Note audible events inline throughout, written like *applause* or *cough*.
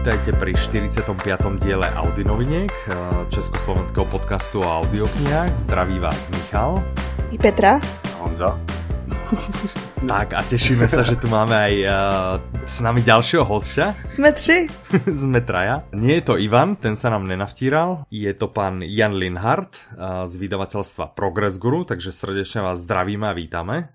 vítajte pri 45. diele Audinoviniek, eh, československého podcastu o audioknihách. Zdraví vás Michal. I Petra. Honza. *laughs* Tak a tešíme sa, že tu máme aj uh, s nami ďalšieho hostia. Sme tři. *laughs* Sme traja. Nie je to Ivan, ten sa nám nenavtíral. Je to pán Jan Linhardt uh, z vydavateľstva Progress Guru, takže srdečne vás zdravíme a vítame.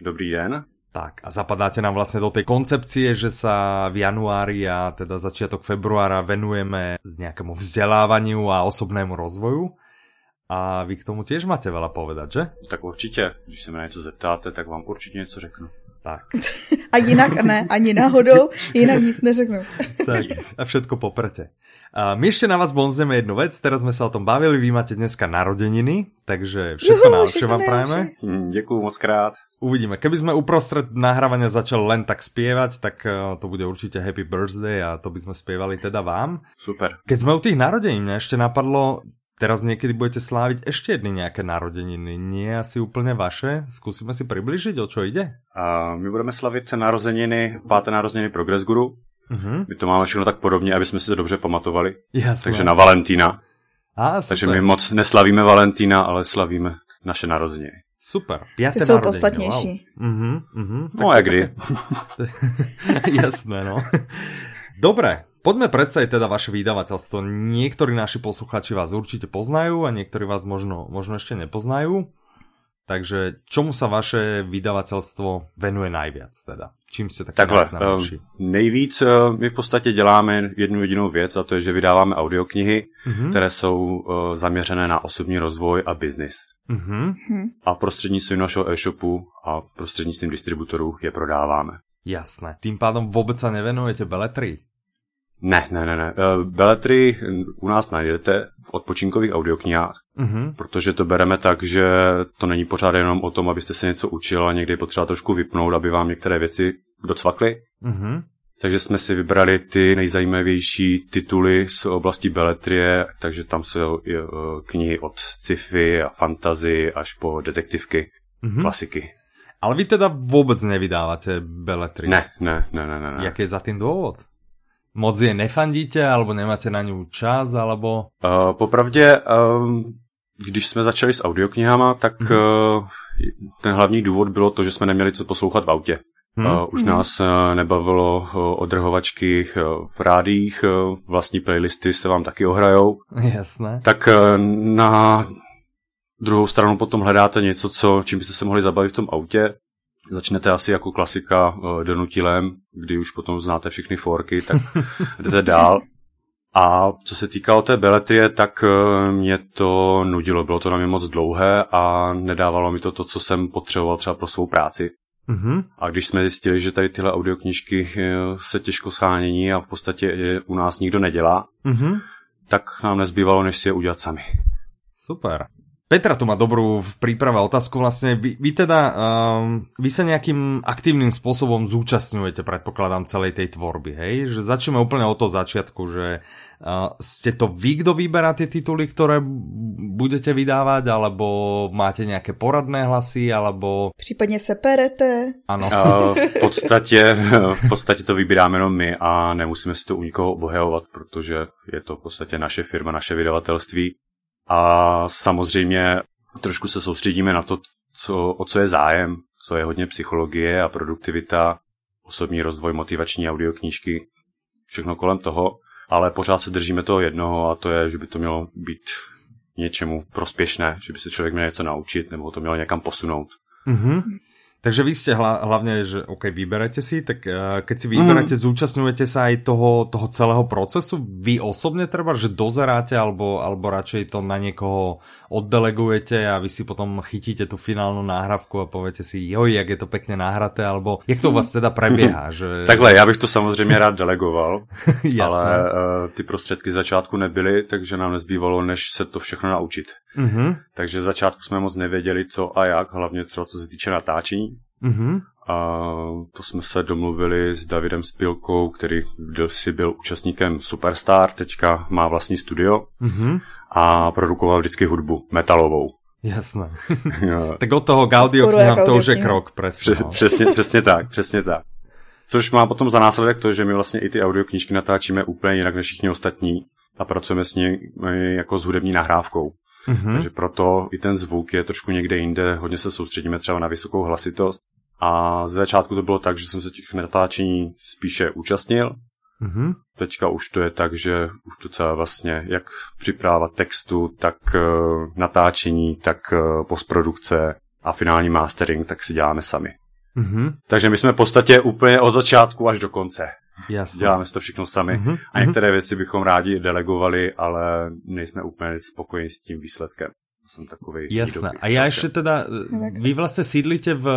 Dobrý den. Tak a zapadáte nám vlastne do tej koncepcie, že sa v januári a teda začiatok februára venujeme z nejakému vzdelávaniu a osobnému rozvoju. A vy k tomu tiež máte veľa povedať, že? Tak určitě, když se mě něco zeptáte, tak vám určitě něco řeknu. Tak. *laughs* A jinak ne, ani náhodou, jinak nic neřeknu. *laughs* tak a všetko poprete. A my ešte na vás bonzneme jednu vec, teraz sme sa o tom bavili, vy máte dneska narodeniny, takže všetko najlepšie vám prajeme. Hm, Děkuju moc krát. Uvidíme. Keby sme uprostred nahrávania začali len tak spievať, tak eh, to bude určite Happy Birthday a to by sme spievali teda vám. Super. Keď sme u tých narodení, mňa ešte napadlo, teraz niekedy budete sláviť ešte jedny nejaké narodeniny. Nie asi úplne vaše. Skúsime si približiť, o čo ide? A my budeme slavit narozeniny, páté narozeniny Progress Guru. Mhm. My to máme všechno tak podobně, aby jsme si to dobře pamatovali. Jasné. Takže na Valentína. Takže super. my moc neslavíme Valentína, ale slavíme naše narozeniny. Super. Piaté Ty jsou narodeniny, podstatnější. Wow. Mhm, mhm. No a kdy? *laughs* Jasné, no. Dobre, poďme predstaviť teda vaše vydavateľstvo. Niektorí naši posluchači vás určite poznajú a niektorí vás možno, možno ešte nepoznajú. Takže čomu sa vaše vydavateľstvo venuje najviac teda? Čím ste taký Takhle, eh, nejvíc eh, my v podstatě děláme jednu jedinou věc a to je, že vydáváme audioknihy, Mhm. které jsou eh, zaměřené na osobní rozvoj a biznis. Mhm. A prostřednictvím našeho e-shopu a prostřednictvím distributorů je prodáváme. Jasné. Tým pádom vôbec sa nevenujete beletrii? Ne, ne, ne, ne. Eh, Beletry u nás najdete v odpočinkových audioknihách, Mhm. protože to bereme tak, že to není pořád jenom o tom, abyste se něco učil a někdy potřeba trošku vypnout, aby vám některé věci docvakly. Mhm. Takže jsme si vybrali ty nejzajímavější tituly z oblasti beletrie, takže tam jsou eh, knihy od sci-fi a fantasy až po detektivky, Mhm. klasiky. Ale vy teda vôbec nevydávate beletrii? Ne, ne, ne, ne, ne. ne. Jaký je za tým dôvod? Moc je nefandíte, alebo nemáte na ňu čas, alebo... Uh, popravdě, um, když jsme začali s audioknihama, tak Mhm. uh, ten hlavní důvod bylo to, že jsme neměli co poslouchat v autě. Hm? Uh, už nás uh, nebavilo uh, odrhovačky uh, v rádích, uh, vlastní playlisty se vám taky ohrajou. Jasné. Tak uh, na druhou stranu potom hledáte něco, co, čím byste se mohli zabavit v tom autě. Začnete asi jako klasika uh, donutilem, kdy už potom znáte všechny forky, tak *laughs* jdete dál. A co se týkalo té beletrie, tak uh, mě to nudilo. Bylo to na mě moc dlouhé a nedávalo mi to to, co jsem potřeboval třeba pro svou práci. Mhm. A když jsme zjistili, že tady tyhle audioknižky eh, se těžko schánění a v podstatě je u nás nikdo nedělá, Mhm. tak nám nezbývalo, než si je udělat sami. Super. Petra tu má dobrú v príprave otázku vlastne. Vy, vy teda, um, vy sa nejakým aktívnym spôsobom zúčastňujete, predpokladám, celej tej tvorby, hej? Že začneme úplne od toho začiatku, že uh, ste to vy, kto vyberá tie tituly, ktoré budete vydávať, alebo máte nejaké poradné hlasy, alebo... Případně se perete. Ano. A v podstatě, v podstatě to vybíráme jenom my a nemusíme si to u nikoho obhajovat, protože je to v podstatě naše firma, naše vydavatelství. A samozřejmě trošku se soustředíme na to, co, o co je zájem, co je hodně psychologie a produktivita, osobní rozvoj, motivační audioknížky, všechno kolem toho, ale pořád se držíme toho jednoho a to je, že by to mělo být něčemu prospěšné, že by se člověk měl něco naučit nebo to mělo někam posunout. Mhm. Takže vy ste hla, hlavne, že OK, vyberete si, tak uh, keď si vyberáte, mm. zúčastňujete sa aj toho, toho celého procesu? Vy osobne treba, že dozeráte, alebo, alebo radšej to na niekoho oddelegujete a vy si potom chytíte tú finálnu náhrávku a poviete si, joj, jak je to pekne nahraté, alebo jak to u vás teda prebieha? *laughs* Že... Takhle, já bych to samozřejmě rád delegoval, *laughs* ale uh, ty prostředky z začátku nebyly, takže nám nezbývalo, než se to všechno naučit. Mhm, Takže začátku jsme moc nevěděli, co a jak, hlavně třeba co se týče natáčení. Mhm, A to jsme se domluvili s Davidem Spilkou, který byl, si byl účastníkem Superstar, teďka má vlastní studio mhm, a produkoval vždycky hudbu metalovou. jasné. *laughs* Jo, tak od toho k Skoro audioknihám jak to už je krok, presne. Přes, no. přesně, přesně tak, přesně tak. Což má potom za následek to, že my vlastně i ty audioknížky natáčíme úplně jinak než všichni ostatní a pracujeme s ní jako s hudební nahrávkou. Mm-hmm. Takže proto i ten zvuk je trošku někde jinde, hodně se soustředíme třeba na vysokou hlasitost. A ze začátku to bylo tak, že jsem se těch natáčení spíše účastnil. Mm-hmm. Teďka už to je tak, že už to celé vlastně, jak připrava textu, tak uh, natáčení, tak uh, postprodukce a finální mastering, tak si děláme sami. Mm-hmm. Takže my jsme v podstatě úplně od začátku až do konce. Jasně. Děláme si to všechno sami. Mm-hmm. A některé věci bychom rádi delegovali, ale nejsme úplně spokojeni s tím výsledkem. Jsem takový. Jasné. A já ještě teda, vy vlastně sídlíte v,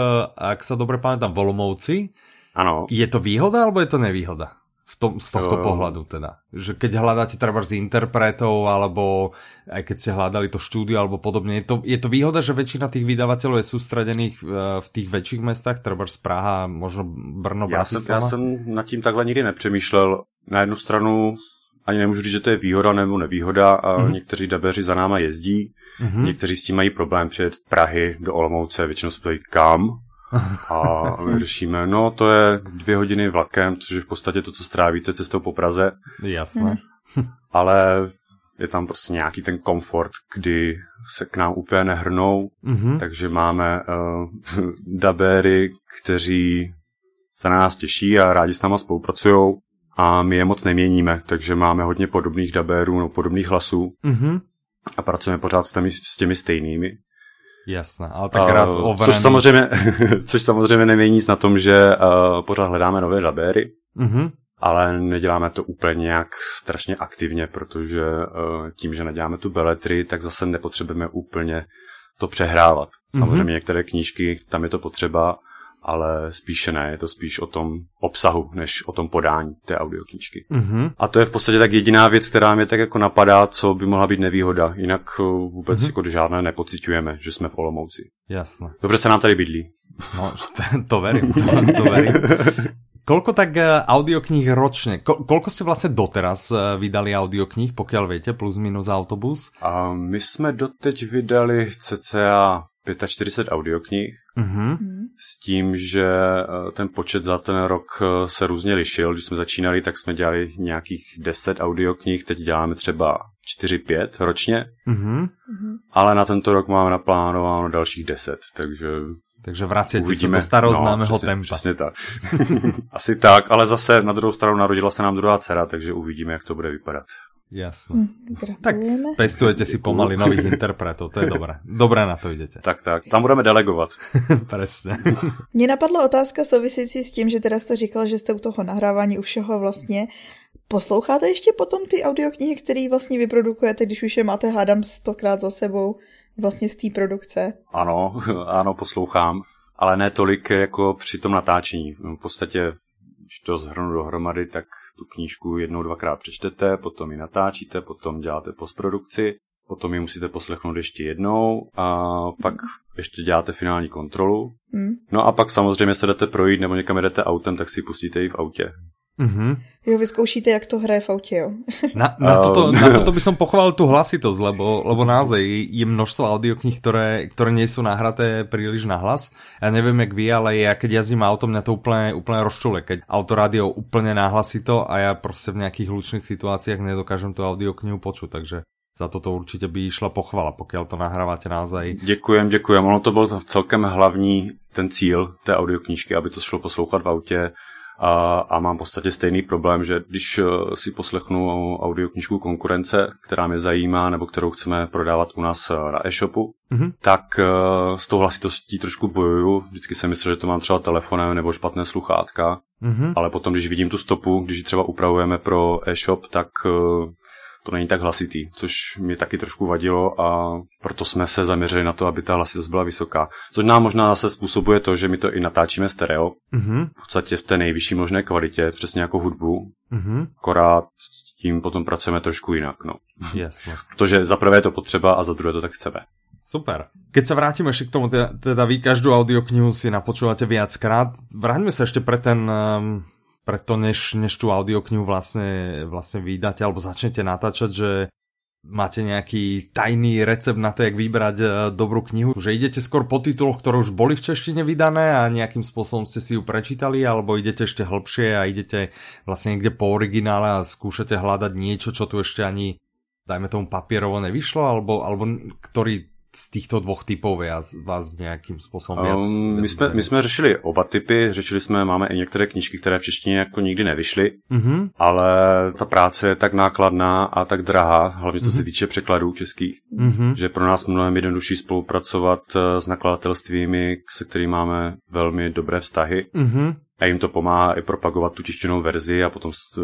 jak se dobře pamätám, v Olomouci. Ano. Je to výhoda, alebo je to nevýhoda? v tom, z tohto uh, pohľadu teda. Že keď hľadáte treba z interpretov, alebo aj keď ste hľadali to štúdio, alebo podobne, je to, je to výhoda, že väčšina tých vydavateľov je sústredených v tých väčších mestách, třeba z Praha, možno Brno, já jsem, já jsem nad tím takhle nikdy nepřemýšlel. Na jednu stranu ani nemůžu říct, že to je výhoda nebo nevýhoda. A mm-hmm. Někteří dabeři za náma jezdí, mm-hmm. někteří s tím mají problém přijet Prahy do Olomouce, většinou se ptají kam, *laughs* a my řešíme, no to je dvě hodiny vlakem, což je v podstatě to, co strávíte cestou po Praze. Jasné. *laughs* Ale je tam prostě nějaký ten komfort, kdy se k nám úplně nehrnou, mm-hmm. takže máme *laughs* uh, dabéry, kteří se na nás těší a rádi s náma spolupracují a my je moc neměníme, takže máme hodně podobných dabérů, no, podobných hlasů mm-hmm. a pracujeme pořád s těmi, s těmi stejnými. Jasné, ale tak raz uh, což samozřejmě, *laughs* což samozřejmě nemění nic na tom, že uh, pořád hledáme nové dabéry, mm-hmm. ale neděláme to úplně nějak strašně aktivně, protože uh, tím, že neděláme tu beletry, tak zase nepotřebujeme úplně to přehrávat. Mm-hmm. Samozřejmě některé knížky, tam je to potřeba, ale spíše ne, je to spíš o tom obsahu, než o tom podání té audioknížky. Mm-hmm. A to je v podstatě tak jediná věc, která mě tak jako napadá, co by mohla být nevýhoda. Jinak eh, vůbec mm-hmm. jako žádné nepocitujeme, že jsme v Olomouci. Jasné. Dobře se nám tady bydlí. No, *laughs* to verím, to, to verím. Kolko tak eh, audiokníh ročně, ko, kolko jste vlastně doteraz eh, vydali audiokníh, pokud víte, plus minus autobus? A my jsme doteď vydali cca 45 audioknih, mm-hmm. s tím, že eh, ten počet za ten rok eh, se různě lišil. Když jsme začínali, tak jsme dělali nějakých 10 audioknih, teď děláme třeba 4-5 ročně, mm-hmm. ale na tento rok máme naplánováno dalších 10, takže takže vracíte Uvidíme. se do starého no, známého přesně, tempa. Přesně tak. *laughs* Asi tak, ale zase na druhou stranu narodila se nám druhá dcera, takže uvidíme, jak to bude vypadat. Jasné. Hm, tak pestujete si pomaly nových *laughs* interpretů, to je dobré. Dobré na to jdete. Tak, tak, tam budeme delegovat. *laughs* Přesně. *laughs* Mně napadla otázka související s tím, že teda jste říkal, že jste u toho nahrávání u všeho vlastně. Posloucháte ještě potom ty audioknihy, které vlastně vyprodukujete, když už je máte, hádám, stokrát za sebou vlastně z té produkce? Ano, ano, poslouchám ale ne tolik jako při tom natáčení. V podstatě když to zhrnu dohromady, tak tu knížku jednou, dvakrát přečtete, potom ji natáčíte, potom děláte postprodukci, potom ji musíte poslechnout ještě jednou a pak ještě děláte finální kontrolu. Mm. No a pak samozřejmě se jdete projít nebo někam jdete autem, tak si ji pustíte i v autě. Mm-hmm. Jo, vyzkoušíte, jak to hraje v autě, jo? Na, na, toto, na toto by som pochválil tu hlasitosť, lebo, lebo naozaj je množstvo audiokníh, ktoré, ktoré nie sú nahraté príliš na hlas. Ja neviem, jak vy, ale ja keď jazdím autom, mňa to úplne, úplne rozčule, keď autorádio úplne nahlasito a ja prostě v nejakých hlučných situáciách nedokážem tu audioknihu počuť, takže za toto určitě by išla pochvala, pokud to nahráváte naozaj. Děkujem, děkujem. Ono to byl celkem hlavní ten cíl té audioknížky, aby to šlo poslouchat v autě a, a mám v podstatě stejný problém, že když eh, si poslechnu audioknižku konkurence, která mě zajímá nebo kterou chceme prodávat u nás eh, na e-shopu, mm-hmm. tak uh, s tou hlasitostí trošku bojuju. Vždycky jsem myslel, že to mám třeba telefonem nebo špatné sluchátka, mm-hmm. ale potom, když vidím tu stopu, když ji třeba upravujeme pro e-shop, tak to není tak hlasitý, což mě taky trošku vadilo a proto jsme se zaměřili na to, aby ta hlasitost byla vysoká. Což nám možná zase způsobuje to, že my to i natáčíme stereo, mm-hmm. v podstatě v té nejvyšší možné kvalitě, přesně jako hudbu, mm-hmm. akorát s tím potom pracujeme trošku jinak. No. Jasne. *laughs* Protože za prvé je to potřeba a za druhé to tak chceme. Super. Keď sa vrátime ešte k tomu, teda, teda vy každú audioknihu si napočúvate viackrát, vráťme sa ešte pre ten um, preto než, než tú audioknihu vlastne, vlastne vydáte alebo začnete natáčať, že máte nejaký tajný recept na to, jak vybrať uh, dobrú knihu? Že idete skôr po tituloch, ktoré už boli v češtine vydané a nejakým spôsobom ste si ju prečítali, alebo idete ešte hlbšie a idete vlastne niekde po originále a skúšate hľadať niečo, čo tu ešte ani dajme tomu papierovo nevyšlo, alebo, alebo ktorý z těchto dvou typů vás, vás nějakým způsobem um, my, jsme, my jsme řešili oba typy, řešili jsme, máme i některé knížky, které v češtině jako nikdy nevyšly, mm-hmm. ale ta práce je tak nákladná a tak drahá, hlavně co mm-hmm. se mhm. týče překladů českých, mm-hmm. že pro nás mnohem jednodušší spolupracovat eh, s nakladatelstvími, se kterými máme velmi dobré vztahy. Mm-hmm. A jim to pomáhá i propagovat tu tištěnou verzi a potom eh,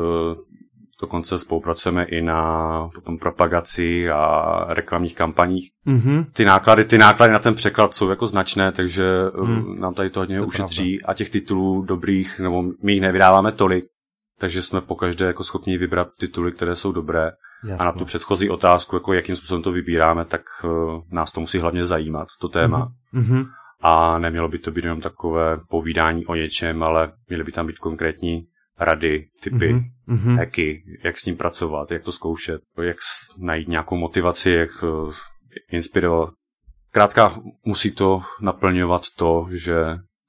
Dokonce spolupracujeme i na potom propagaci a reklamních kampaních. Mm-hmm. Ty náklady, ty náklady na ten překlad jsou jako značné, takže mm. nám tady to hodně to ušetří pravda. a těch titulů dobrých, nebo my jich nevydáváme tolik, takže jsme pokaždé jako schopni vybrat tituly, které jsou dobré. Jasně. A na tu předchozí otázku, jako jakým způsobem to vybíráme, tak uh, nás to musí hlavně zajímat, to téma. Mm-hmm. A nemělo by to být jenom takové povídání o něčem, ale měly by tam být konkrétní rady, typy, mm-hmm. hacky, jak s ním pracovat, jak to zkoušet, jak najít nějakou motivaci, jak uh, inspirovat. Krátka musí to naplňovat to, že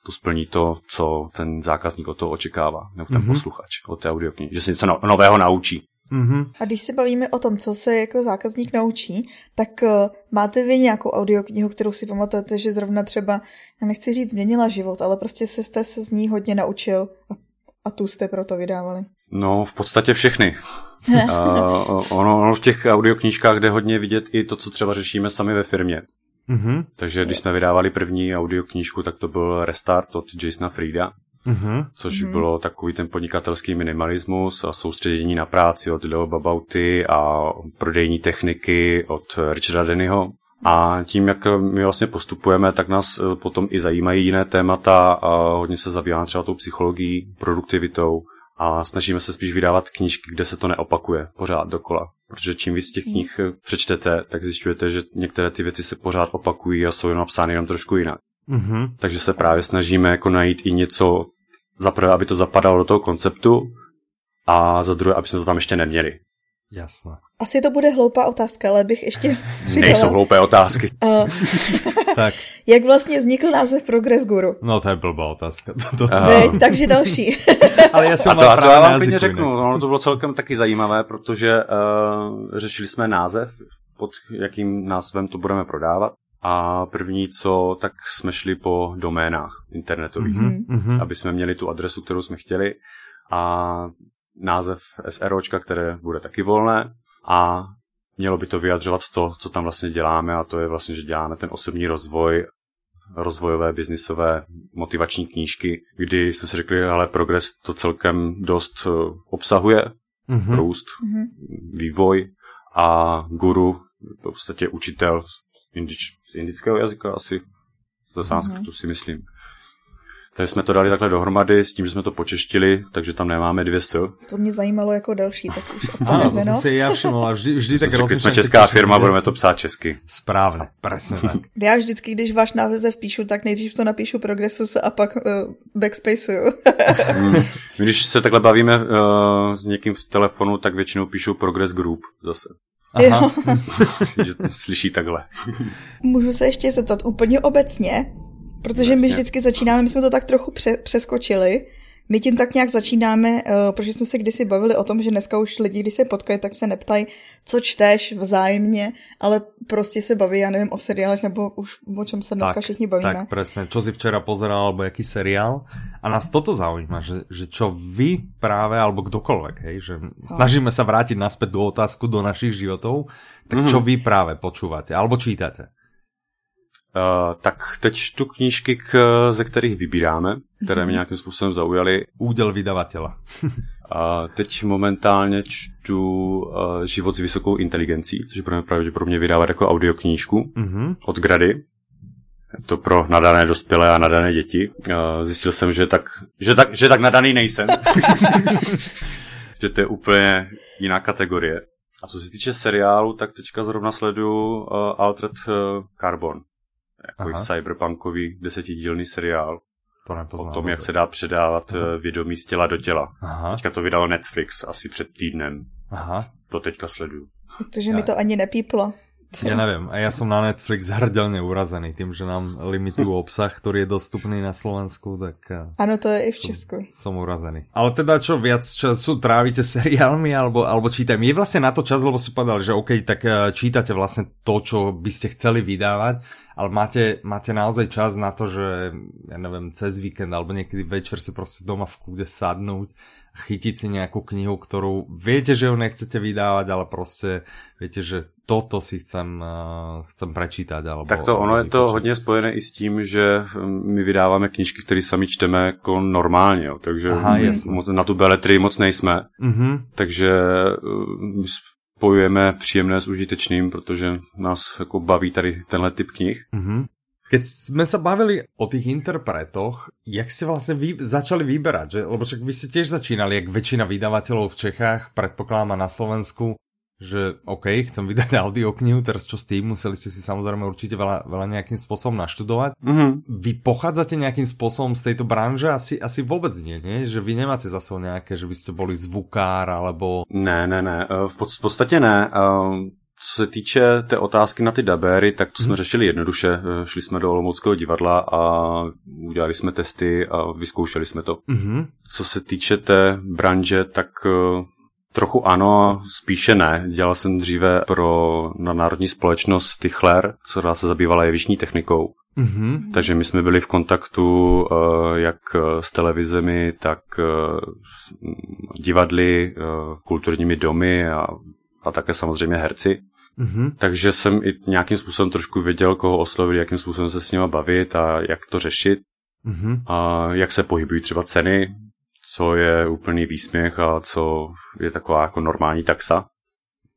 to splní to, co ten zákazník od toho očekává, nebo ten mm-hmm. posluchač od té audioknihy, že se něco no- nového naučí. Mm-hmm. A když se bavíme o tom, co se jako zákazník naučí, tak uh, máte vy nějakou audioknihu, kterou si pamatujete, že zrovna třeba, já nechci říct, změnila život, ale prostě se jste se z ní hodně naučil a a tu jste proto vydávali? No, v podstatě všechny. *laughs* uh, ono, ono v těch audioknížkách jde hodně vidět i to, co třeba řešíme sami ve firmě. Mm-hmm. Takže když jsme vydávali první audioknížku, tak to byl Restart od Jasona Frieda, mm-hmm. což mm-hmm. bylo takový ten podnikatelský minimalismus a soustředění na práci od Leo Babauty a prodejní techniky od Richarda Dennyho. A tím, jak my vlastně postupujeme, tak nás eh, potom i zajímají jiné témata a hodně se zabýváme třeba tou psychologií, produktivitou a snažíme se spíš vydávat knížky, kde se to neopakuje pořád dokola. Protože čím víc těch knih eh, přečtete, tak zjišťujete, že některé ty věci se pořád opakují a jsou jenom napsány jenom trošku jinak. Mm-hmm. Takže se právě snažíme jako najít i něco, za prvé, aby to zapadalo do toho konceptu a za druhé, aby jsme to tam ještě neměli. Jasné. Asi to bude hloupá otázka, ale bych ještě *laughs* přidala. Nejsou hloupé otázky. *laughs* Uh, *laughs* tak. Jak vlastně vznikl název Progress Guru? No to je blbá otázka. To, to... Uh. Veď, takže další. ale já jsem a to, a to já vám klidně řeknu, ono to bylo celkem taky zajímavé, protože uh, řešili jsme název, pod jakým názvem to budeme prodávat. A první co, tak jsme šli po doménách internetových, mm-hmm. aby jsme měli tu adresu, kterou jsme chtěli. A název SROčka, které bude taky volné a mělo by to vyjadřovat to, co tam vlastně děláme a to je vlastně, že děláme ten osobní rozvoj, rozvojové, biznisové, motivační knížky, kdy jsme si řekli, ale progres to celkem dost eh, obsahuje, mm-hmm. růst, mm-hmm. vývoj a guru, to v podstatě učitel z, indič, z indického jazyka asi, ze sanskrtu mm-hmm. si myslím. Takže jsme to dali takhle dohromady s tím, že jsme to počeštili, takže tam nemáme dvě s. To mě zajímalo jako další, tak už *laughs* Ano, to si já všiml, vždy, vždy tak rozmýšlím. jsme česká firma, budeme to psát česky. Správně, přesně *laughs* tak. Já vždycky, když váš název píšu, tak nejdřív to napíšu progresses a pak uh, backspaceuju. hmm. *laughs* Když se takhle bavíme uh, s někým v telefonu, tak většinou píšu progress group zase. Aha. že slyší takhle. Můžu se ještě zeptat úplně obecně, Protože my vždycky začínáme, my jsme to tak trochu pře- přeskočili, my tím tak nějak začínáme, uh, protože jsme se kdysi bavili o tom, že dneska už lidi, když se potkají, tak se neptají, co čteš vzájemně, ale prostě se baví, já nevím, o seriálech nebo už o čem se dneska tak, všichni bavíme. Tak, přesně, čo si včera pozeral, alebo jaký seriál. A nás toto zaujíma, že, že čo vy práve, alebo kdokoľvek, hej, že snažíme sa vrátiť naspäť do otázku do našich životov, tak mm -hmm. čo vy práve počúvate, alebo čítate? Uh, tak teď čtu knížky, k, ze kterých vybíráme, které mě mhm. nějakým způsobem zaujaly. Úděl vydavatela. *laughs* A teď momentálně čtu uh, Život s vysokou inteligencí, což budeme pravděpodobně vydávat jako audioknížku mm-hmm. od Grady. Je to pro nadané dospělé a nadané děti. Uh, zjistil jsem, že tak, že tak, že tak nadaný nejsem. *laughs* že to je úplně jiná kategorie. A co se týče seriálu, tak teďka zrovna sleduju uh, Altered uh, Carbon. Jako cyberpunkový desetidílný seriál. To nepoznám. O tom, jak se dá předávat Aha. vědomí z těla do těla. Aha. Teďka to vydal Netflix asi před týdnem. Aha. To teďka sleduju. Protože mi to ani nepíplo. Ja neviem, a ja som na Netflix hrdelne urazený tým, že nám limitujú obsah, ktorý je dostupný na Slovensku, tak... Áno, to je i v Česku. Som, urazený. Ale teda čo, viac času trávite seriálmi alebo, alebo čítam? Je vlastne na to čas, lebo si povedal, že OK, tak čítate vlastne to, čo by ste chceli vydávať, ale máte, máte naozaj čas na to, že ja neviem, cez víkend alebo niekedy večer si prostě doma v kľude sadnúť chytiť si nejakú knihu, ktorú viete, že ju nechcete vydávať, ale prostě viete, že toto si chcem, uh, chcem prečítať. Alebo, tak to ono je to hodně spojené i s tím, že hm, my vydáváme knižky, které sami čteme jako normálně, jo, takže Aha, moc, na tu beletrii moc nejsme. Mm-hmm. Takže uh, spojujeme příjemné s užitečným, protože nás jako baví tady tenhle typ knih. Mm-hmm. Keď sme sa bavili o tých interpretoch, jak ste vlastne vy, začali vyberať, že? lebo však vy ste tiež začínali, jak väčšina vydavateľov v Čechách, predpokladám na Slovensku, že OK, chcem vydať *laughs* audioknihu, teraz čo s tým, museli ste si samozrejme určite veľa, veľa nejakým spôsobom naštudovať. Mm-hmm. Vy pochádzate nejakým spôsobom z tejto branže? Asi, asi vôbec nie, nie? Že vy nemáte za sebou nejaké, že by ste boli zvukár, alebo... Ne, ne, ne, v, pod, v podstatě ne. Uh co se týče té otázky na ty dabéry, tak to jsme hmm. řešili jednoduše. Eh, šli jsme do Olomouckého divadla a udělali jsme testy a vyzkoušeli jsme to. Mm-hmm. Co se týče té branže, tak eh, trochu ano, spíše ne. Dělal jsem dříve pro na národní společnost Tichler, která se zabývala jevišní technikou. Mm-hmm. Takže my jsme byli v kontaktu uh, jak s televizemi, tak uh, s divadly, uh, kulturními domy a, a také samozřejmě herci. Mm-hmm. Takže jsem i nějakým způsobem trošku věděl, koho oslovit, jakým způsobem se s nima bavit a jak to řešit. Mm-hmm. A jak se pohybují třeba ceny, co je úplný výsměch a co je taková jako normální taxa.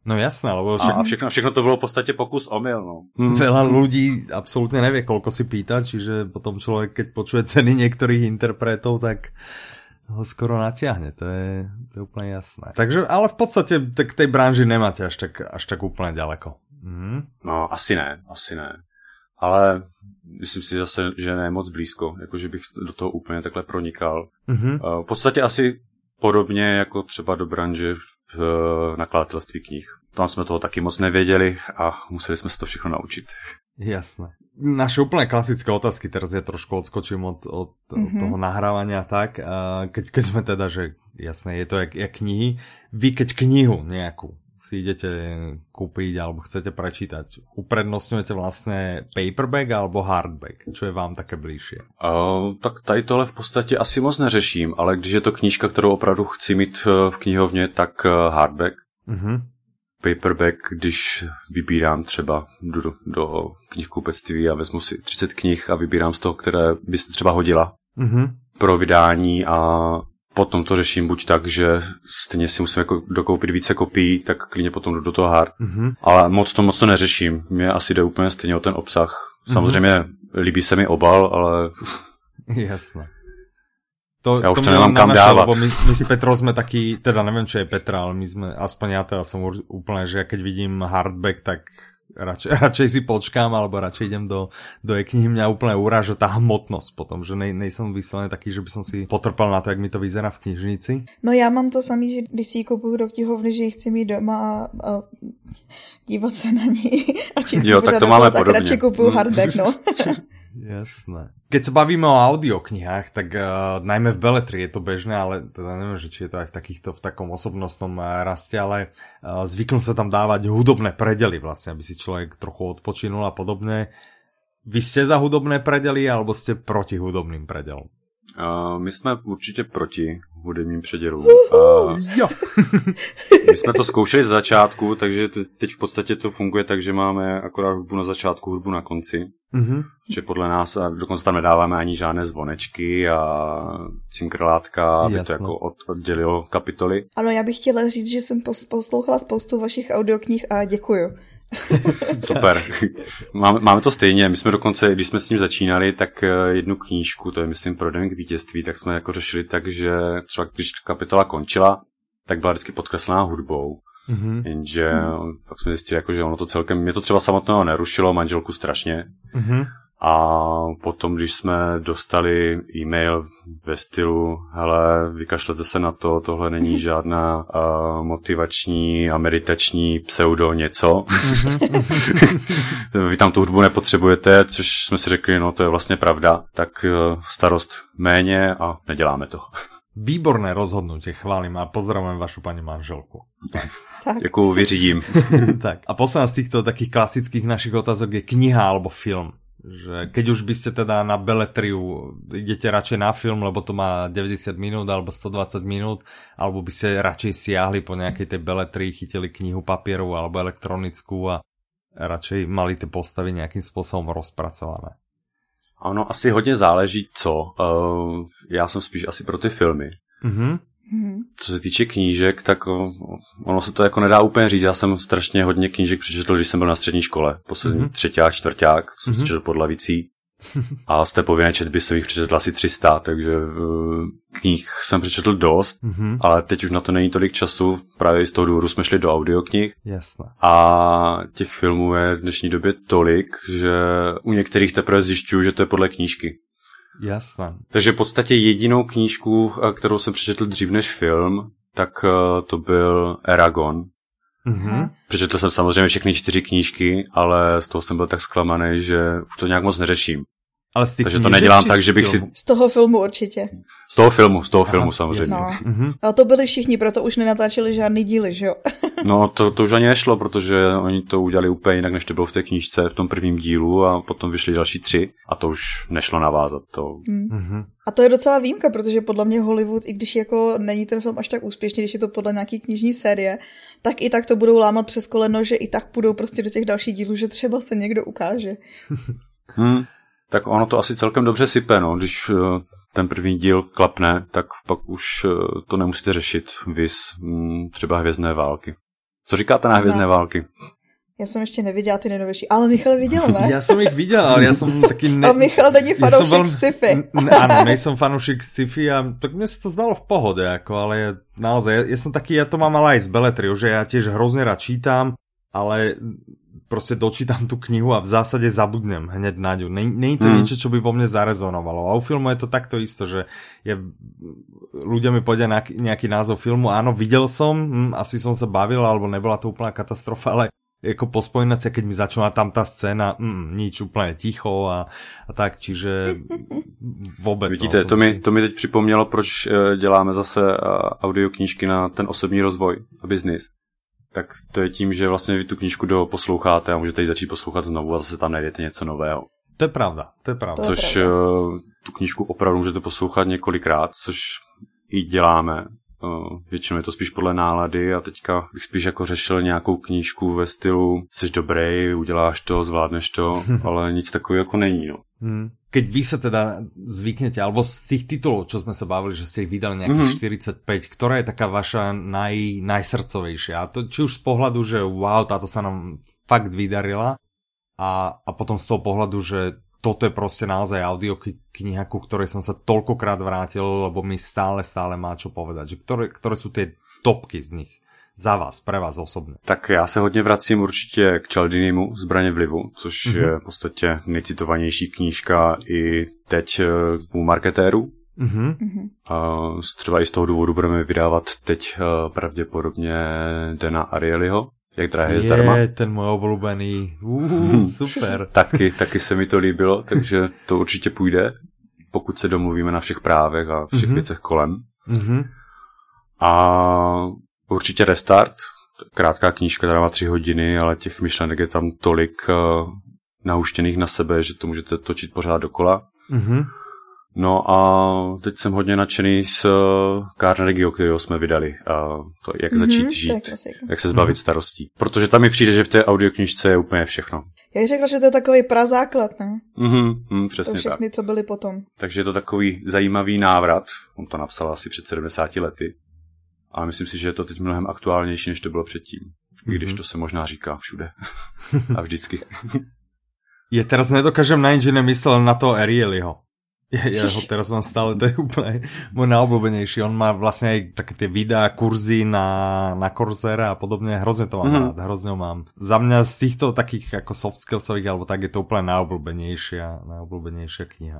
No jasné, lebo však... A všechno, všechno to bylo v podstatě pokus omyl, no. Hmm. Veľa ľudí absolútne nevie, koľko si pýtať, čiže potom človek, keď počuje ceny niektorých interpretov, tak ho skoro natiahne, to je, to je úplne jasné. Takže, ale v podstate k tej branži nemáte až tak, až tak úplne ďaleko. Mhm. No, asi ne, asi ne. Ale myslím si zase, že ne moc blízko, jakože bych do toho úplně takhle pronikal. Mm-hmm. V podstatě asi podobně jako třeba do branže v nakladatelství knih. Tam jsme toho taky moc nevěděli a museli jsme se to všechno naučit. Jasné. Naše úplne klasické otázky, teraz ja trošku odskočím od, od mm-hmm. toho nahrávania tak, keď, keď sme teda, že jasné, je to jak, jak knihy, vy keď knihu nejakú si idete kúpiť alebo chcete prečítať, uprednostňujete vlastně paperback alebo hardback? Čo je vám také blížšie? Uh, tak tady tohle v podstatě asi moc neřeším, ale když je to knížka, kterou opravdu chci mít eh, v knihovně, tak eh, hardback. Uh-huh paperback, když vybírám třeba do, do, knihkupectví a vezmu si 30 knih a vybírám z toho, které by se třeba hodila mm-hmm. pro vydání a potom to řeším buď tak, že stejně si musím jako dokoupit více kopií, tak klidně potom jdu do toho hard. Mm-hmm. Ale moc to, moc to neřeším. Mně asi jde úplně stejně o ten obsah. Mhm. Samozřejmě mm-hmm. líbí se mi obal, ale... *laughs* Jasné. To, ja už to, nemám kam naše, dávať. My, my si Petro sme taký, teda neviem, čo je Petra, ale my sme, aspoň ja teda som úplne, že ja keď vidím hardback, tak radšej, *laughs* radšej si počkám, alebo radšej idem do, do e-knihy. Mňa úplne uráža tá hmotnosť potom, že nej, nejsem vyslovený taký, že by som si potrpal na to, jak mi to vyzerá v knižnici. No já mám to samý, že když si ji kupuju do knihovny, že ji chci mít doma a, a dívat se na ní *laughs* a číst jo, tak to máme tak podobně. radši kupuju hardback, no. *laughs* Jasné. Keď sa bavíme o audioknihách, tak uh, najmä v Beletri je to bežné, ale teda neviem, že či je to aj v takýchto, v takom osobnostnom uh, raste, ale uh, zvyknú sa tam dávať hudobné predely vlastne, aby si človek trochu odpočinul a podobne. Vy ste za hudobné predely, alebo ste proti hudobným predelom? Uh, my jsme určitě proti hudebním předělům. Uh, jo. my jsme to zkoušeli z začátku, takže teď v podstatě to funguje tak, že máme akorát hudbu na začátku, hudbu na konci. Mm-hmm. Že podle nás, a dokonce tam nedáváme ani žádné zvonečky a cinkrlátka, aby Jasne. to jako od, oddělilo kapitoly. Ano, já bych chtěla říct, že jsem poslouchala spoustu vašich audioknih a děkuju. *laughs* Super. Máme, máme to stejně. My jsme dokonce, když jsme s tím začínali, tak eh, jednu knížku, to je myslím pro den k vítězství, tak jsme jako řešili tak, že třeba když kapitola končila, tak byla vždycky podkreslená hudbou. Mm-hmm. Jenže mm-hmm. pak jsme zjistili, jako, že ono to celkem, mě to třeba samotného nerušilo, manželku strašně. Mm-hmm. A potom, když jsme dostali e-mail ve stylu, hele, vykašlete se na to, tohle není *laughs* žádná uh, motivační a meditační pseudo něco. *laughs* Vy tam tu hudbu nepotřebujete, což jsme si řekli, no to je vlastně pravda, tak uh, starost méně a neděláme to. Výborné rozhodnutie, chválím a pozdravujem vašu paní manželku. Tak. *laughs* Jakou vyřídím. *laughs* tak. A posledná z týchto takých klasických našich otázok je kniha alebo film že keď už by ste teda na beletriu idete radšej na film, lebo to má 90 minút alebo 120 minút, alebo by ste radšej siahli po nejakej tej beletrii, chytili knihu papieru alebo elektronickú a radšej mali ty postavy nějakým způsobem rozpracované. Ano, asi hodně záleží co. Uh, já jsem spíš asi pro ty filmy. Mm-hmm. Mm-hmm. Co se týče knížek, tak ono se to jako nedá úplně říct. Já jsem strašně hodně knížek přečetl, když jsem byl na střední škole. Poslední mm-hmm. třetíák, čtvrták jsem mm-hmm. četl pod lavicí. *laughs* A z té povinné četby jsem jich přečetl asi 300, takže uh, knih jsem přečetl dost, mm-hmm. ale teď už na to není tolik času, právě z toho důvodu jsme šli do audioknih. Jasné. A těch filmů je v dnešní době tolik, že u některých teprve zjišťuju, že to je podle knížky. Jasné. Takže v podstatě jedinou knížku, eh, kterou jsem přečetl dřív než film, tak eh, to byl Eragon. Mm-hmm. Přečetl jsem samozřejmě všechny čtyři knížky, ale z toho jsem byl tak zklamaný, že už to nějak moc neřeším. Ale z Takže to nedělám tak, že bych si... Z toho filmu určitě. Z toho filmu, z toho Aha, filmu samozřejmě. No. Mm-hmm. Ale to byli všichni, proto už nenatáčeli žádný díly, že jo? *laughs* no to, to už ani nešlo, protože oni to udělali úplně jinak, než to bylo v té knížce, v tom prvním dílu a potom vyšly další tři a to už nešlo navázat. To... Mm-hmm. A to je docela výjimka, protože podle mě Hollywood, i když jako není ten film až tak úspěšný, když je to podle nějaký knižní série, tak i tak to budou lámat přes koleno, že i tak půjdou prostě do těch dalších dílů, že třeba se někdo ukáže. hmm tak ono to asi celkem dobře sype, no. Když uh, ten první díl klapne, tak pak už uh, to nemusíte řešit vys um, třeba Hvězdné války. Co říkáte na Hvězdné no. války? Já jsem ještě neviděla ty nejnovější, ale Michal viděl, ne? *laughs* Já jsem jich viděl, ale já jsem taky... Ne... *laughs* A Michal není fanoušek velmi... sci-fi. Ano, nejsem fanoušek sci-fi a tak mi se to zdalo v pohode, jako, ale naozaj, já, já jsem taky, já to mám ale aj z Beletriu, že já těž hrozně rád čítám, ale prostě dočítam tu knihu a v zásade zabudnem hned na ňu. Není to mm. niečo, čo by vo mne zarezonovalo. A u filmu je to takto isto, že je, ľudia mi povedia nejaký, nejaký názov filmu, áno, videl som, hm, asi som sa bavil, alebo nebola to úplná katastrofa, ale jako po spojinace, keď mi začala tam ta scéna, mm, nič, úplně ticho a, a tak, čiže vůbec. Vidíte, no, to, mi, to mi teď připomnělo, proč eh, děláme zase eh, audioknížky na ten osobní rozvoj a biznis tak to je tím, že vlastně vy tu knížku posloucháte a můžete ji začít poslouchat znovu a zase tam najdete něco nového. To je pravda, to je pravda. Což je pravda. Uh, tu knížku opravdu můžete poslouchat několikrát, což i děláme. Uh, většinou je to spíš podle nálady a teďka bych spíš jako řešil nějakou knížku ve stylu jsi dobrý, uděláš to, zvládneš to, *laughs* ale nic takového jako není. No. Hmm. Keď vy sa teda zvyknete, alebo z tých titulov, čo sme sa bavili, že ste ich vydali nejakých mm-hmm. 45, ktorá je taká vaša naj, najsrdcovejšia? A to či už z pohľadu, že wow, táto sa nám fakt vydarila a, a potom z toho pohľadu, že toto je prostě naozaj audiokniha, ku ktorej som sa toľkokrát vrátil, lebo mi stále, stále má čo povedať. Že ktoré, ktoré sú tie topky z nich? Za vás, pre vás osobně? Tak já se hodně vracím určitě k Čaldinimu, Zbraně vlivu, což mm-hmm. je v podstatě nejcitovanější knížka i teď eh, u marketérů. Mm-hmm. A třeba i z toho důvodu budeme vydávat teď uh, pravděpodobně Dena Arielyho, jak drahé je zdarma. Je, ten můj oblíbený. Uh, super. *laughs* taky, taky se mi to líbilo, takže to určitě půjde, pokud se domluvíme na všech právech a všech mm-hmm. věcech kolem. Mm-hmm. A Určitě Restart, krátká knížka, která má tři hodiny, ale těch myšlenek je tam tolik uh, nahuštěných na sebe, že to můžete točit pořád dokola. Mm-hmm. No a teď jsem hodně nadšený z uh, Carnegie, kterého jsme vydali. Uh, to, jak mm-hmm, začít žít, jak se zbavit mm-hmm. starostí. Protože tam mi přijde, že v té audioknižce je úplně všechno. Já bych řekla, že to je takový prazáklad, ne? Mm-hmm, mm, přesně to všechny, tak. co byly potom. Takže je to takový zajímavý návrat. On to napsal asi před 70 lety. A myslím si, že je to teď mnohem aktuálnější, než to bylo předtím. Mm-hmm. I když mhm. to se možná říká všude. *laughs* a vždycky. *laughs* Je teraz nedokážem najít, že nemyslel na to Arielyho. Ja, ho *laughs* teraz mám stále, to je úplne môj najobľúbenejší. On má vlastne aj také tie videá, kurzy na, na Coursera a podobne. Hrozne to mám mm-hmm. rád, hrozne ho mám. Za mňa z týchto takých ako soft skillsových alebo tak je to úplne najobľúbenejšia, najobľúbenejšia kniha.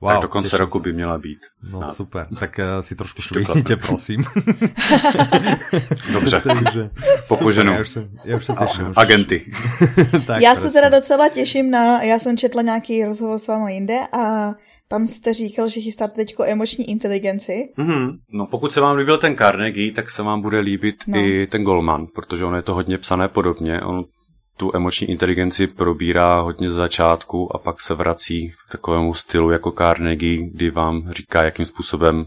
Wow, tak do konce roku by měla být. Snad. No super, tak uh, si trošku švihněte, prosím. *laughs* Dobře, Takže, popoženu. Já už se, já už se těším. Agenty. *laughs* tak, já se teda docela těším na, já jsem četla nějaký rozhovor s vámi jinde a tam jste říkal, že chystáte teďko emoční inteligenci. Mm-hmm. No pokud se vám líbil ten Carnegie, tak se vám bude líbit no. i ten Goldman, protože on je to hodně psané podobně. On tu emoční inteligenci probírá hodně z začátku a pak se vrací k takovému stylu jako Carnegie, kdy vám říká, jakým způsobem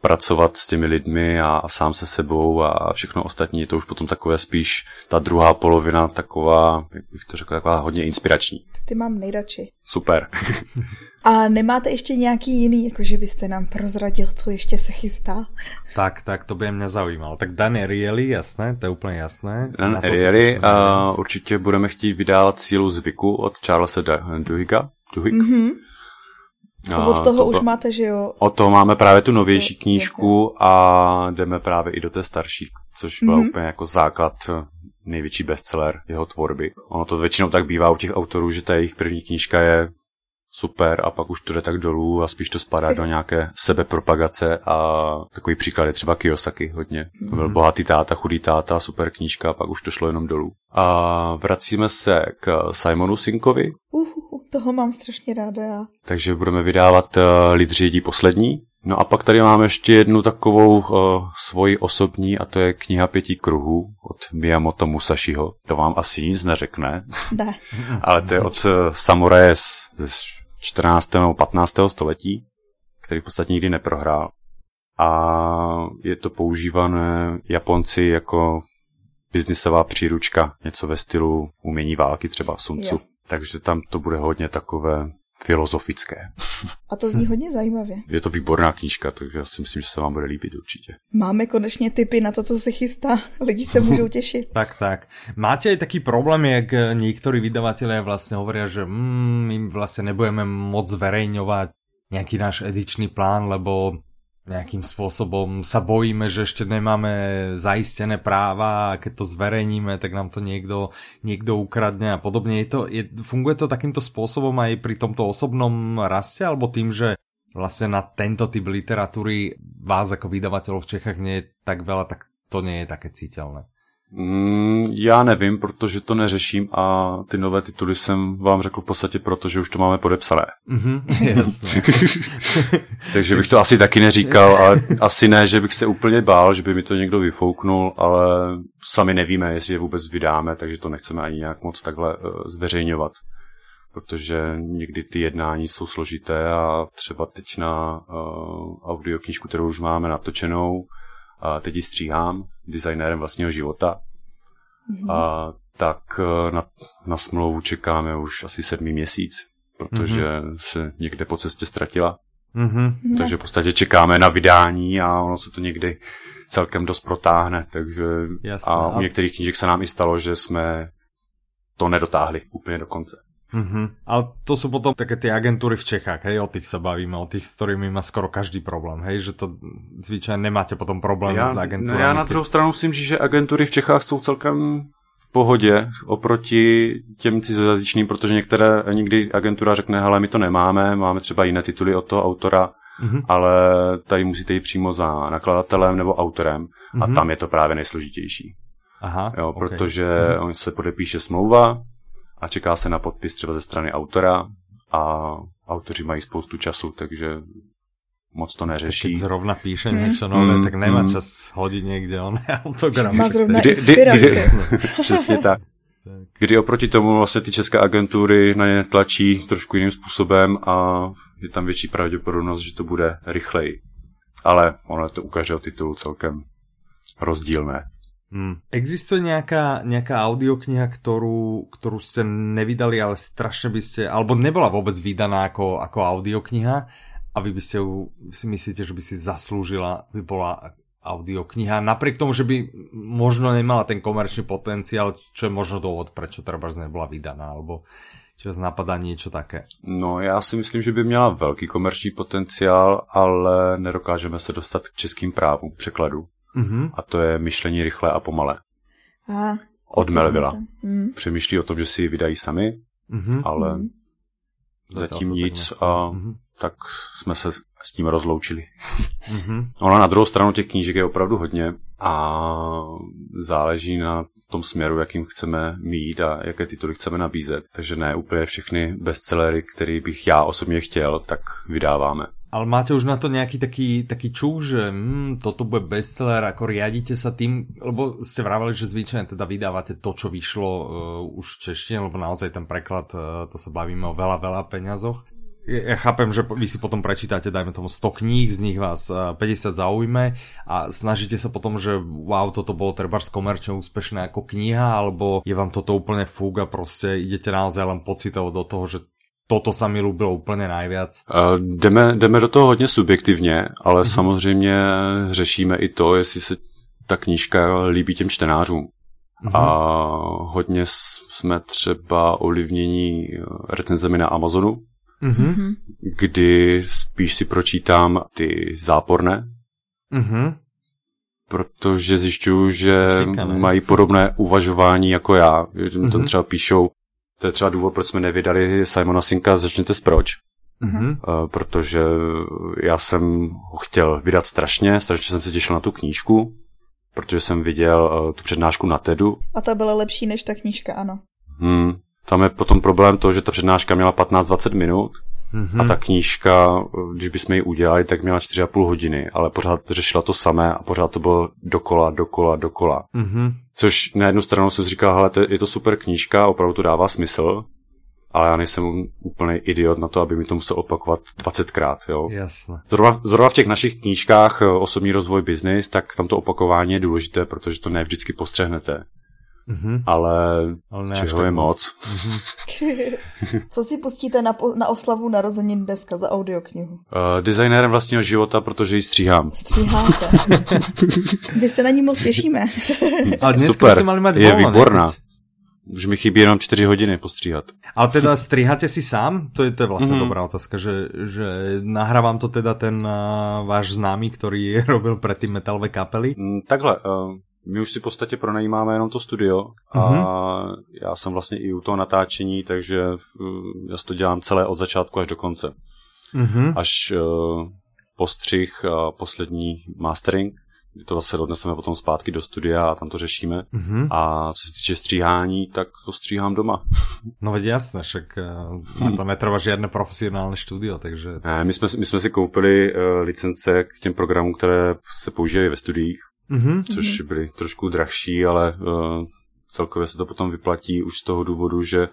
pracovat s těmi lidmi a, a sám se sebou a všechno ostatní. Je to už potom takové spíš ta druhá polovina, taková, jak bych to řekl, taková hodně inspirační. Ty mám nejradši. Super. *laughs* A nemáte ještě nějaký jiný, jakože byste nám prozradil, co ještě se chystá? Tak, tak, to by mě zajímalo. Tak Dan Ariely, jasné, to je úplně jasné. Dan Ariely, uh, určitě budeme chtít vydávat sílu zvyku od Charlesa Duhiga. Duhig. Mm-hmm. A od toho to, už máte, že jo? Od toho máme právě tu novější knížku a jdeme právě i do té starší, což byl mm-hmm. úplně jako základ největší bestseller jeho tvorby. Ono to většinou tak bývá u těch autorů, že ta jejich první knížka je super a pak už to jde tak dolů a spíš to spadá do nějaké sebepropagace a takový příklad je třeba Kiyosaki hodně. To byl mhm. bohatý táta, chudý táta, super knížka a pak už to šlo jenom dolů. A vracíme se k Simonu Sinkovi. Uh, toho mám strašně ráda já. Takže budeme vydávat uh, Lidři jedí poslední. No a pak tady máme ještě jednu takovou uh, svoji osobní a to je kniha pěti kruhů od Miyamoto Musashiho. To vám asi nic neřekne. Ne. *laughs* Ale to je od uh, samuraje z, z 14. nebo 15. století, který v podstatě nikdy neprohrál. A je to používané Japonci jako biznisová příručka, něco ve stylu umění války třeba Sun Tzu. Takže tam to bude hodně takové filozofické. A to zní hodně zajímavě. Je to výborná knížka, takže já si myslím, že se vám bude líbit určitě. Máme konečně tipy na to, co se chystá. *laughs* Lidi se můžou *laughs* těšit. tak, tak. Máte i taký problém, jak někteří vydavatelé vlastně hovoria, že mm, my vlastně nebudeme moc zverejňovat nějaký náš edičný plán, lebo nejakým spôsobom sa bojíme, že ešte nemáme zaistené práva a keď to zverejníme, tak nám to niekto, niekto ukradne a podobne. Je to, je, funguje to takýmto spôsobom aj pri tomto osobnom raste, alebo tým, že vlastne na tento typ literatúry vás ako vydavateľov v Čechách nie je tak veľa, tak to nie je také cítelné. Mm, já nevím, protože to neřeším a ty nové tituly jsem vám řekl v podstatě proto, že už to máme podepsané. *laughs* Mm-hmm, *laughs* Takže bych to asi taky neříkal, ale asi ne, že bych se úplně bál, že by mi to někdo vyfouknul, ale sami nevíme, jestli je vůbec vydáme, takže to nechceme ani nějak moc takhle uh, zveřejňovat. Protože někdy ty jednání jsou složité a třeba teď na uh, audioknížku, kterou už máme natočenou, a teď ji stříhám designérem vlastního života. Mm-hmm. A tak e, na, na smlouvu čekáme už asi sedmý měsíc, protože mm-hmm. se někde po cestě ztratila. Mm-hmm. Takže v podstatě čekáme na vydání a ono se to někdy celkem dost protáhne. Takže Jasné, a u některých knížek se nám i stalo, že jsme to nedotáhli úplně do konce. Mm-hmm. Ale to sú potom také tie agentúry v Čechách, hej, o tých sa bavíme, o tých, s ktorými má skoro každý problém, hej, že to zvyčajně nemáte potom problém já, s agenturami. No já na druhou stranu musím říct, že agentury v Čechách jsou celkem v pohodě oproti těm cizojazyčným, protože některé, někdy agentura řekne, hele, my to nemáme, máme třeba jiné tituly od toho autora, mm-hmm. ale tady musíte jít přímo za nakladatelem nebo autorem mm-hmm. a mhm. tam je to právě nejsložitější. Aha, jo, okay. protože mm-hmm. on se podepíše smlouva, a čeká se na podpis třeba ze strany autora a autoři mají spoustu času, takže moc to neřeší. Keď zrovna píše mm. něco nové, mm, tak nemá mm. čas hodit někde on autogram. Má zrovna kdy, kdy, kdy, *laughs* *laughs* Přesně tak. Kdy oproti tomu vlastně ty české agentury na ně tlačí trošku jiným způsobem a je tam větší pravděpodobnost, že to bude rychleji. Ale ono je to u každého titulu celkem rozdílné. Hmm. Existuje nejaká, nejaká audiokniha, ktorú, ktorú ste nevydali, ale strašne by ste, alebo nebola vôbec vydaná ako, ako audiokniha a vy by ste ju, si myslíte, že by si zaslúžila, by bola audiokniha, napriek tomu, že by možno nemala ten komerčný potenciál, čo je možno dôvod, prečo treba nebola vydaná, alebo Či vás napadá něco také? No, já si myslím, že by měla velký komerční potenciál, ale nedokážeme se dostat k českým právům překladu. Mm-hmm. A to je myšlení rychlé a pomalé. A, Od Melvilla. Mm. Přemýšlí o tom, že si ji vydají sami, mm-hmm. ale mm. zatím nic a mm-hmm. tak jsme se s tím rozloučili. Mm-hmm. *laughs* Ona na druhou stranu těch knížek je opravdu hodně a záleží na tom směru, jakým chceme mít a jaké tituly chceme nabízet. Takže ne úplně všechny bestsellery, které bych já osobně chtěl, tak vydáváme. Ale máte už na to nějaký taký, taký čuch, že hm, toto bude bestseller, ako riadíte sa tým, lebo ste vravali, že zvyčajne teda vydávate to, čo vyšlo uh, už v češtine, lebo naozaj ten preklad, uh, to sa bavíme o veľa, veľa peňazoch. Ja chápem, že vy si potom prečítate, dajme tomu 100 kníh, z nich vás 50 eh, zaujme a snažíte sa potom, že wow, toto bolo treba komerčne úspešné ako kniha, alebo je vám toto úplne a prostě idete naozaj len pocitovo do toho, že toto sa mi ľúbilo úplně najviac? Uh, jdeme, jdeme do toho hodně subjektivně, ale mm-hmm. samozřejmě řešíme i to, jestli se ta knížka líbí těm čtenářům. Mm-hmm. A hodně jsme třeba ovlivnění recenzemi na Amazonu, mm-hmm. kdy spíš si pročítám ty záporné, mm-hmm. protože zjišťuju, že mají podobné uvažování jako já. Že mm-hmm. tam třeba píšou, to je třeba důvod, proč jsme nevydali Simona Sinka Začněte s proč. Mm-hmm. Uh, protože já jsem ho chtěl vydat strašně, strašně jsem se těšil na tu knížku, protože jsem viděl uh, tu přednášku na TEDu. A ta byla lepší než ta knížka, ano. Hmm, tam je potom problém to, že ta přednáška měla 15-20 minut mm-hmm. a ta knížka, když bychom ji udělali, tak měla 4,5 hodiny, ale pořád řešila to samé a pořád to bylo dokola, dokola, dokola. Mm-hmm. Což na jednu stranu jsem říkal, hele, to, je to super knížka, opravdu to dává smysl, ale já nejsem úplný idiot na to, aby mi to musel opakovat 20krát. Jo? Jasne. Zrovna, zrovna v těch našich knížkách eh, Osobní rozvoj biznis, tak tam to opakování je důležité, protože to ne vždycky postřehnete. Mm-hmm. Ale, ale čeho je moc. Mm-hmm. Co si pustíte na, po, na oslavu narozenin dneska za audioknihu? Uh, designérem vlastního života, protože ji stříhám. Stříháte. *laughs* My se na ní moc těšíme. ale dneska Super, si mali mať je výborná. Už mi chybí jenom 4 hodiny postříhat. Ale teda stříháte si sám? To je, to je vlastně mm-hmm. dobrá otázka, že, že nahrávám to teda ten uh, váš známý, který *laughs* robil předtím metalové kapely? Mm, takhle, uh, my už si v podstatě pronajímáme jenom to studio a mm-hmm. já jsem vlastně i u toho natáčení, takže já to dělám celé od začátku až do konce. Mm-hmm. Až uh, postřih a poslední mastering, kdy to zase odneseme potom zpátky do studia a tam to řešíme. Mm-hmm. A co se týče stříhání, tak to stříhám doma. *laughs* No veď jasné, však uh, to netrvá žádné profesionální studio, takže... Ne, my jsme, my jsme si koupili uh, licence k těm programům, které se používají ve studiích mm-hmm. což byly trošku drahší, ale uh, celkově se to potom vyplatí už z toho důvodu, že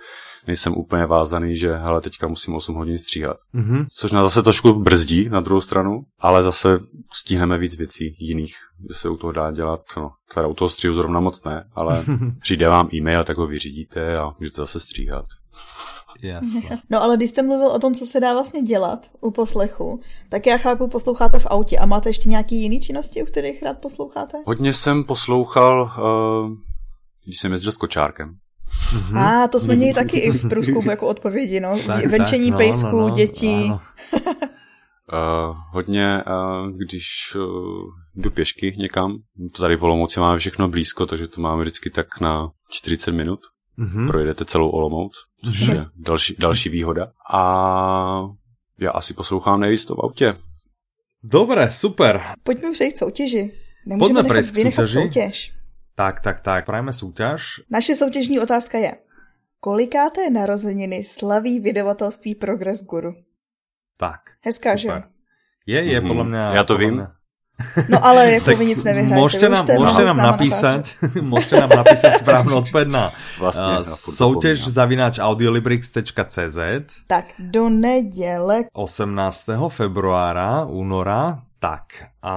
nejsem úplně vázaný, že hele, teďka musím 8 hodin stříhat. Mm-hmm. Což nás zase trošku brzdí na druhou stranu, ale zase stihneme víc věcí jiných, že se u toho dá dělat, no, teda u toho stříhu zrovna moc ne, ale *laughs* přijde vám e-mail, tak ho vyřídíte a můžete zase stříhat. Jasne. *laughs* No ale když jste mluvil o tom, co se dá vlastně dělat u poslechu, tak já chápu, posloucháte v autě a máte ještě nějaký jiný činnosti, u kterých rád posloucháte? Hodně jsem poslouchal, uh, když jsem jezdil s kočárkem. Mm-hmm. A ah, to jsme měli taky i v průzkumu *laughs* jako odpovědi, no. Tak, Venčení tak, no, pejsků, no, no, dětí. uh, *laughs* hodně, uh, když uh, jdu pěšky někam, to tady v Olomouci máme všechno blízko, takže to máme vždycky tak na 40 minut mm-hmm. projedete celou Olomouc, což mm-hmm. je další, další výhoda. A já asi poslouchám nejvíc to v autě. Dobré, super. Pojďme přejít soutěži. Nemůžeme Pojďme nechat vynechat soutěž. Tak, tak, tak, prajeme soutěž. Naše soutěžní otázka je, kolikáté narozeniny slaví vydavatelství Progress Guru? Tak. Hezká, super. že? Je, je, mm-hmm. podle mě. Já to vím. Mě... No ale jako tak vy nic nevyhrajete. Můžete nám, můžete nám napísat, *laughs* můžete nám napísat správnou *laughs* odpověď na vlastně, uh, soutěž zavináč audiolibrix.cz Tak, do neděle 18. februára, února, tak a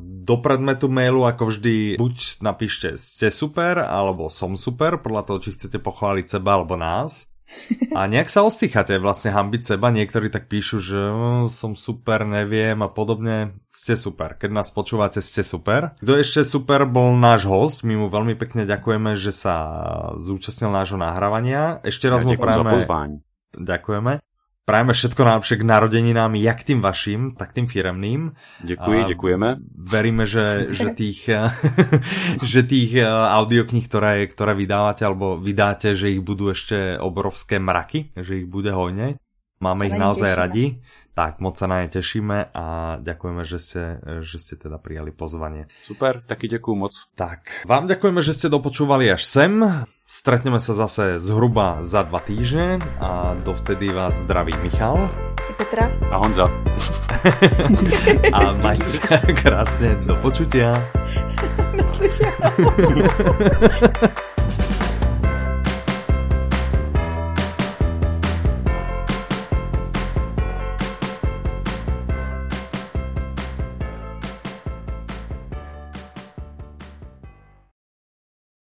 do predmetu mailu ako vždy buď napíšte ste super, alebo som super, podľa toho, či chcete pochváliť seba alebo nás. A nejak sa ostýchate vlastne hambiť seba. Niektorí tak píšu, že oh, som super, neviem a podobne. Ste super. Keď nás počúvate, ste super. Kto ešte super bol náš host. My mu veľmi pekne ďakujeme, že sa zúčastnil nášho nahrávania. Ešte raz ja mu prajeme... Ďakujeme. Prajeme všetko najlepšie k narodeninám, jak tým vašim, tak tým firemným. Děkuji, a děkujeme. Veríme, že, že tých, *laughs* že tých eh, audioknih, ktoré, ktoré vydávate alebo vydáte, že ich budú ešte obrovské mraky, že ich bude hojne. Máme ich naozaj tešíme. radi. Tak, moc sa na ne tešíme a ďakujeme, že ste, že ste teda prijali pozvanie. Super, taky ďakujem moc. Tak, vám ďakujeme, že ste dopočúvali až sem. Stretneme sa zase zhruba za dva týždne a dovtedy vás zdraví Michal. Petra. A Honza. *laughs* a majte sa krásne. Do počutia. *laughs* Naslyšenou. *laughs*